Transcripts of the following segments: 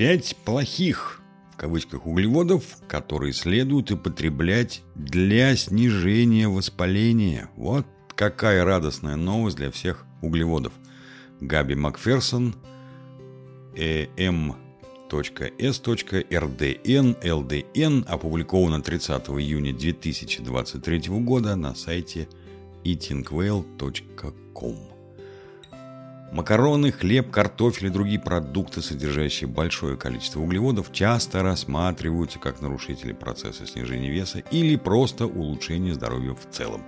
Пять плохих, в кавычках, углеводов, которые следует употреблять для снижения воспаления. Вот какая радостная новость для всех углеводов. Габи Макферсон, em.s.rdn, ldn, опубликовано 30 июня 2023 года на сайте eatingwell.com. Макароны, хлеб, картофель и другие продукты, содержащие большое количество углеводов, часто рассматриваются как нарушители процесса снижения веса или просто улучшения здоровья в целом.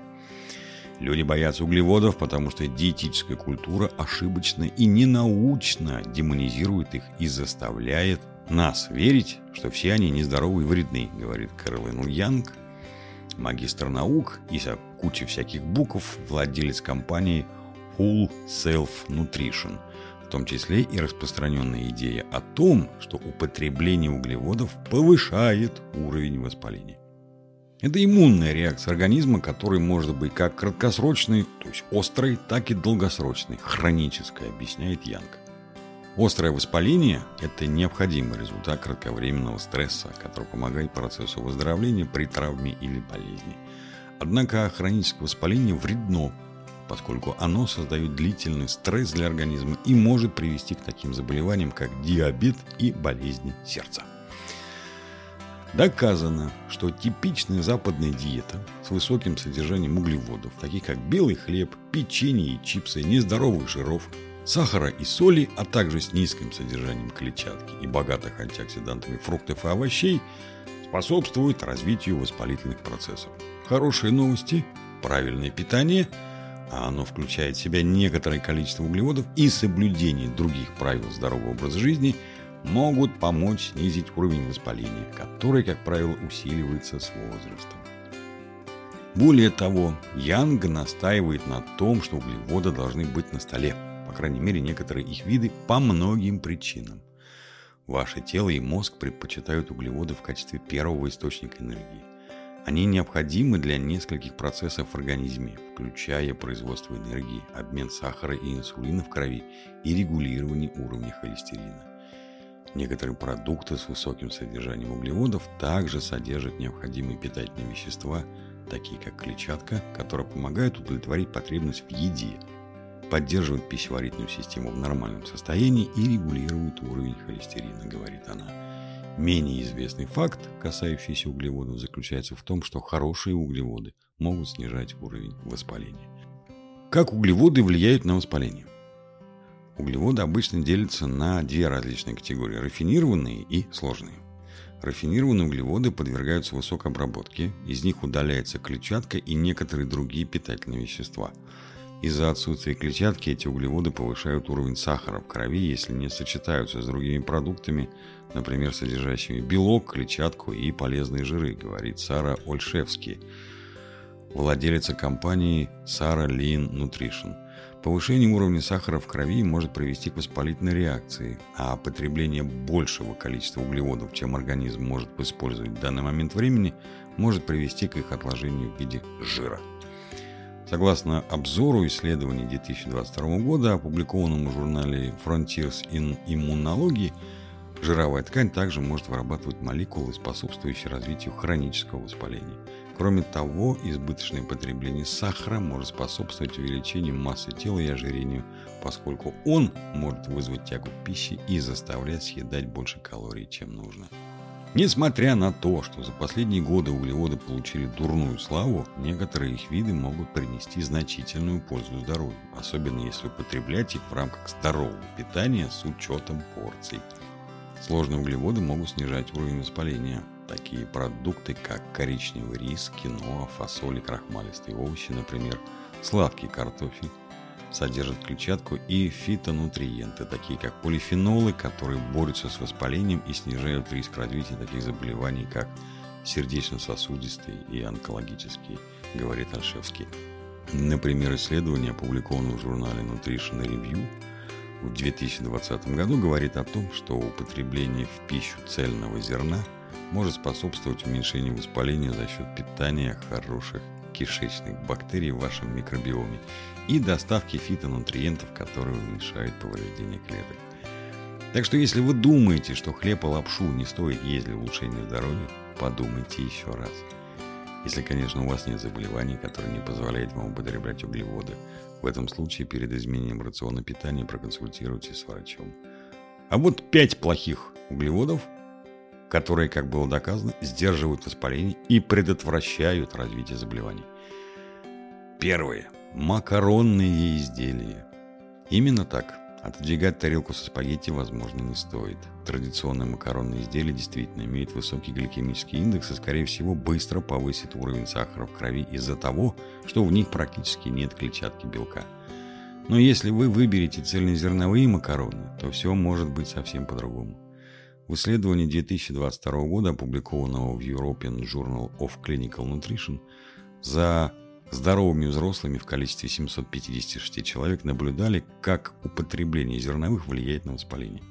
Люди боятся углеводов, потому что диетическая культура ошибочно и ненаучно демонизирует их и заставляет нас верить, что все они нездоровы и вредны, говорит Кэролин Янг, магистр наук и куча всяких букв, владелец компании – Whole Self Nutrition, в том числе и распространенная идея о том, что употребление углеводов повышает уровень воспаления. Это иммунная реакция организма, которая может быть как краткосрочной, то есть острой, так и долгосрочной, хронической, объясняет Янг. Острое воспаление – это необходимый результат кратковременного стресса, который помогает процессу выздоровления при травме или болезни. Однако хроническое воспаление вредно поскольку оно создает длительный стресс для организма и может привести к таким заболеваниям, как диабет и болезни сердца. Доказано, что типичная западная диета с высоким содержанием углеводов, таких как белый хлеб, печенье и чипсы, нездоровых жиров, сахара и соли, а также с низким содержанием клетчатки и богатых антиоксидантами фруктов и овощей, способствует развитию воспалительных процессов. Хорошие новости – правильное питание – а оно включает в себя некоторое количество углеводов и соблюдение других правил здорового образа жизни, могут помочь снизить уровень воспаления, который, как правило, усиливается с возрастом. Более того, Янг настаивает на том, что углеводы должны быть на столе, по крайней мере некоторые их виды, по многим причинам. Ваше тело и мозг предпочитают углеводы в качестве первого источника энергии. Они необходимы для нескольких процессов в организме, включая производство энергии, обмен сахара и инсулина в крови и регулирование уровня холестерина. Некоторые продукты с высоким содержанием углеводов также содержат необходимые питательные вещества, такие как клетчатка, которая помогает удовлетворить потребность в еде, поддерживает пищеварительную систему в нормальном состоянии и регулирует уровень холестерина, говорит она. Менее известный факт, касающийся углеводов, заключается в том, что хорошие углеводы могут снижать уровень воспаления. Как углеводы влияют на воспаление? Углеводы обычно делятся на две различные категории – рафинированные и сложные. Рафинированные углеводы подвергаются высокой обработке, из них удаляется клетчатка и некоторые другие питательные вещества. Из-за отсутствия клетчатки эти углеводы повышают уровень сахара в крови, если не сочетаются с другими продуктами, например, содержащими белок, клетчатку и полезные жиры, говорит Сара Ольшевский, владелица компании Sara Lean Nutrition. Повышение уровня сахара в крови может привести к воспалительной реакции, а потребление большего количества углеводов, чем организм может использовать в данный момент времени, может привести к их отложению в виде жира. Согласно обзору исследований 2022 года, опубликованному в журнале Frontiers in Immunology, Жировая ткань также может вырабатывать молекулы, способствующие развитию хронического воспаления. Кроме того, избыточное потребление сахара может способствовать увеличению массы тела и ожирению, поскольку он может вызвать тягу к пище и заставлять съедать больше калорий, чем нужно. Несмотря на то, что за последние годы углеводы получили дурную славу, некоторые их виды могут принести значительную пользу здоровью, особенно если употреблять их в рамках здорового питания с учетом порций. Сложные углеводы могут снижать уровень воспаления. Такие продукты, как коричневый рис, киноа, фасоль и крахмалистые овощи, например, сладкий картофель, содержат клетчатку и фитонутриенты, такие как полифенолы, которые борются с воспалением и снижают риск развития таких заболеваний, как сердечно-сосудистые и онкологические, говорит Альшевский. Например, исследование, опубликованное в журнале Nutrition Review, в 2020 году говорит о том, что употребление в пищу цельного зерна может способствовать уменьшению воспаления за счет питания хороших кишечных бактерий в вашем микробиоме и доставки фитонутриентов, которые уменьшают повреждение клеток. Так что если вы думаете, что хлеб и лапшу не стоит есть для улучшения здоровья, подумайте еще раз. Если, конечно, у вас нет заболеваний, которые не позволяют вам употреблять углеводы. В этом случае перед изменением рациона питания проконсультируйтесь с врачом. А вот пять плохих углеводов, которые, как было доказано, сдерживают воспаление и предотвращают развитие заболеваний. Первое. Макаронные изделия. Именно так. Отодвигать тарелку со спагетти, возможно, не стоит. Традиционные макаронные изделия действительно имеют высокий гликемический индекс и, скорее всего, быстро повысит уровень сахара в крови из-за того, что в них практически нет клетчатки белка. Но если вы выберете цельнозерновые макароны, то все может быть совсем по-другому. В исследовании 2022 года, опубликованного в European Journal of Clinical Nutrition, за Здоровыми взрослыми в количестве 756 человек наблюдали, как употребление зерновых влияет на воспаление.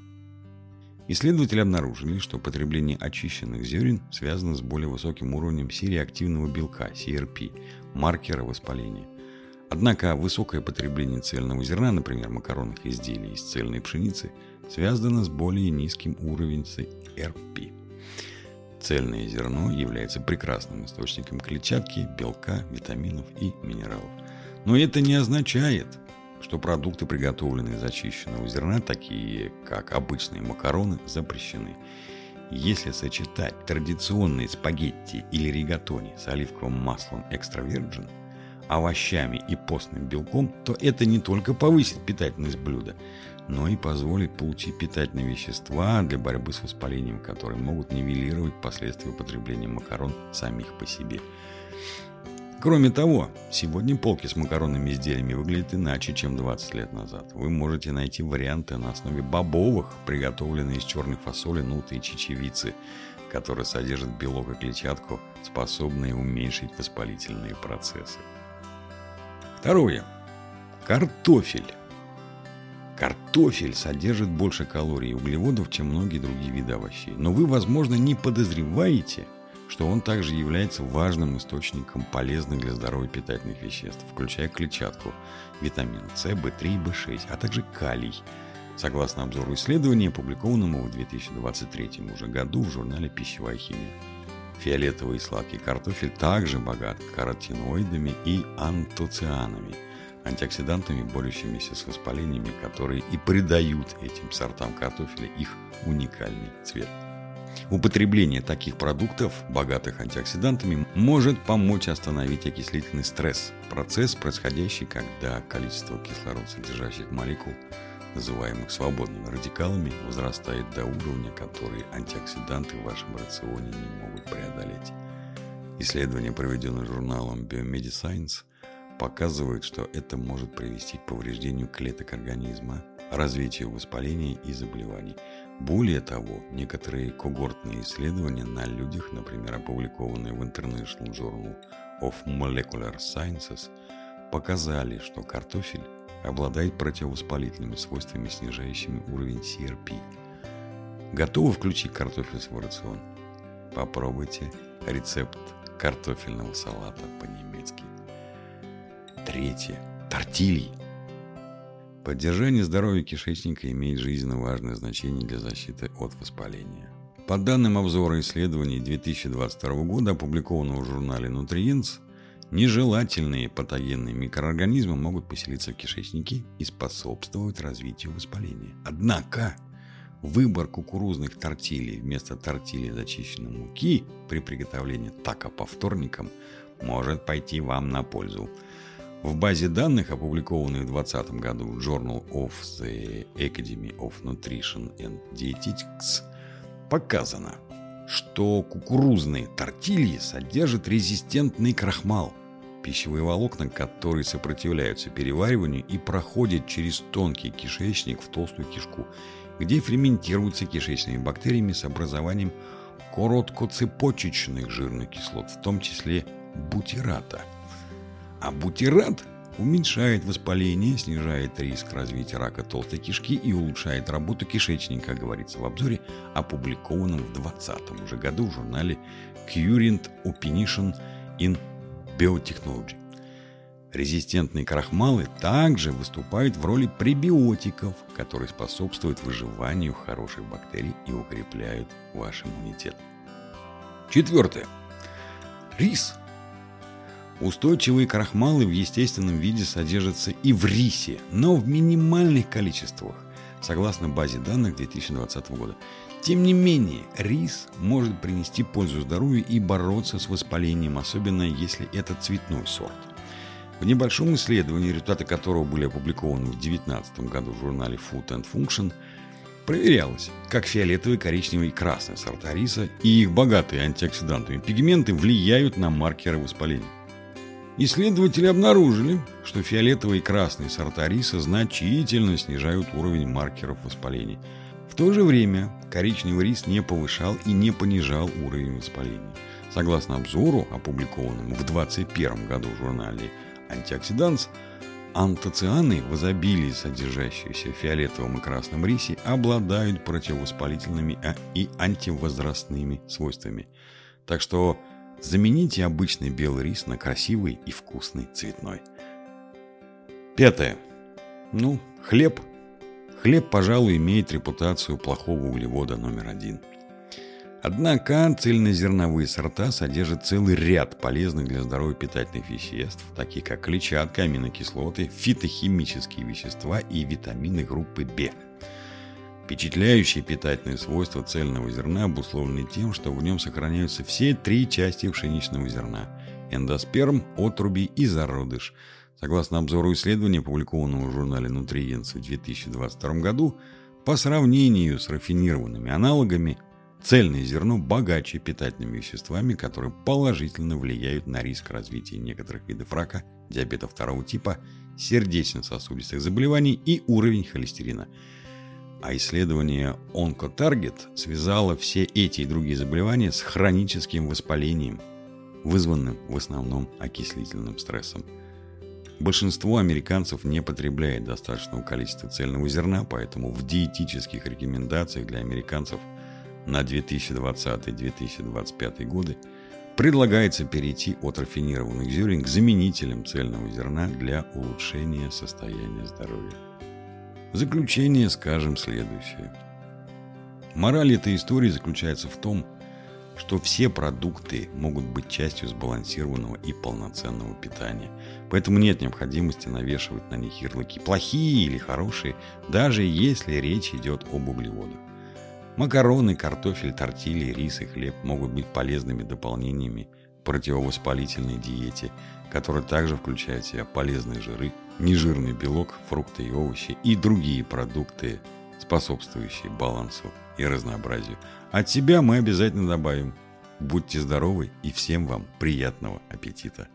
Исследователи обнаружили, что потребление очищенных зерен связано с более высоким уровнем сереактивного белка, CRP, маркера воспаления. Однако высокое потребление цельного зерна, например, макаронных изделий из цельной пшеницы, связано с более низким уровнем CRP. Цельное зерно является прекрасным источником клетчатки, белка, витаминов и минералов. Но это не означает, что продукты, приготовленные из очищенного зерна, такие как обычные макароны, запрещены. Если сочетать традиционные спагетти или ригатони с оливковым маслом экстра virgin, овощами и постным белком, то это не только повысит питательность блюда, но и позволит получить питательные вещества для борьбы с воспалением, которые могут нивелировать последствия употребления макарон самих по себе. Кроме того, сегодня полки с макаронными изделиями выглядят иначе, чем 20 лет назад. Вы можете найти варианты на основе бобовых, приготовленные из черной фасоли, нуты и чечевицы, которые содержат белок и клетчатку, способные уменьшить воспалительные процессы. Второе. Картофель. Картофель содержит больше калорий и углеводов, чем многие другие виды овощей. Но вы, возможно, не подозреваете, что он также является важным источником полезных для здоровья питательных веществ, включая клетчатку, витамин С, В3 и В6, а также калий. Согласно обзору исследования, опубликованному в 2023 уже году в журнале «Пищевая химия». Фиолетовый сладкий картофель также богат каротиноидами и антоцианами – антиоксидантами, борющимися с воспалениями, которые и придают этим сортам картофеля их уникальный цвет. Употребление таких продуктов, богатых антиоксидантами, может помочь остановить окислительный стресс, процесс, происходящий, когда количество кислород содержащих молекул, называемых свободными радикалами, возрастает до уровня, который антиоксиданты в вашем рационе не могут преодолеть. Исследование, проведенное журналом Biomediscience, показывают, что это может привести к повреждению клеток организма, развитию воспаления и заболеваний. Более того, некоторые когортные исследования на людях, например, опубликованные в International Journal of Molecular Sciences, показали, что картофель обладает противовоспалительными свойствами, снижающими уровень CRP. Готовы включить картофель в свой рацион? Попробуйте рецепт картофельного салата по-немецки. Третье. Тортильи. Поддержание здоровья кишечника имеет жизненно важное значение для защиты от воспаления. По данным обзора исследований 2022 года, опубликованного в журнале Nutrients, нежелательные патогенные микроорганизмы могут поселиться в кишечнике и способствовать развитию воспаления. Однако, выбор кукурузных тортилей вместо тортилей зачищенной муки при приготовлении тако по вторникам может пойти вам на пользу – в базе данных, опубликованной в 2020 году в Journal of the Academy of Nutrition and Dietetics, показано, что кукурузные тортильи содержат резистентный крахмал, пищевые волокна, которые сопротивляются перевариванию и проходят через тонкий кишечник в толстую кишку, где ферментируются кишечными бактериями с образованием короткоцепочечных жирных кислот, в том числе бутирата – а бутират уменьшает воспаление, снижает риск развития рака толстой кишки и улучшает работу кишечника, говорится в обзоре, опубликованном в 2020 уже году в журнале Current Opinion in Biotechnology. Резистентные крахмалы также выступают в роли пребиотиков, которые способствуют выживанию хороших бактерий и укрепляют ваш иммунитет. Четвертое. Рис. Устойчивые крахмалы в естественном виде содержатся и в рисе, но в минимальных количествах, согласно базе данных 2020 года. Тем не менее, рис может принести пользу здоровью и бороться с воспалением, особенно если это цветной сорт. В небольшом исследовании, результаты которого были опубликованы в 2019 году в журнале Food and Function, проверялось, как фиолетовый, коричневый и красный сорта риса и их богатые антиоксидантами пигменты влияют на маркеры воспаления. Исследователи обнаружили, что фиолетовые и красные сорта риса значительно снижают уровень маркеров воспаления. В то же время коричневый рис не повышал и не понижал уровень воспаления. Согласно обзору, опубликованному в 2021 году в журнале Antioxidants, антоцианы в изобилии, содержащиеся в фиолетовом и красном рисе, обладают противовоспалительными а, и антивозрастными свойствами. Так что замените обычный белый рис на красивый и вкусный цветной. Пятое. Ну, хлеб. Хлеб, пожалуй, имеет репутацию плохого углевода номер один – Однако цельнозерновые сорта содержат целый ряд полезных для здоровья питательных веществ, такие как клетчатка, аминокислоты, фитохимические вещества и витамины группы В. Впечатляющие питательные свойства цельного зерна обусловлены тем, что в нем сохраняются все три части пшеничного зерна – эндосперм, отруби и зародыш. Согласно обзору исследования, опубликованного в журнале Nutrients в 2022 году, по сравнению с рафинированными аналогами – Цельное зерно богаче питательными веществами, которые положительно влияют на риск развития некоторых видов рака, диабета второго типа, сердечно-сосудистых заболеваний и уровень холестерина. А исследование OncoTarget связало все эти и другие заболевания с хроническим воспалением, вызванным в основном окислительным стрессом. Большинство американцев не потребляет достаточного количества цельного зерна, поэтому в диетических рекомендациях для американцев – на 2020-2025 годы предлагается перейти от рафинированных зерен к заменителям цельного зерна для улучшения состояния здоровья. В заключение скажем следующее. Мораль этой истории заключается в том, что все продукты могут быть частью сбалансированного и полноценного питания. Поэтому нет необходимости навешивать на них ярлыки плохие или хорошие, даже если речь идет об углеводах. Макароны, картофель, тортильи, рис и хлеб могут быть полезными дополнениями к противовоспалительной диете, которая также включает в себя полезные жиры, нежирный белок, фрукты и овощи и другие продукты, способствующие балансу и разнообразию. От себя мы обязательно добавим. Будьте здоровы и всем вам приятного аппетита!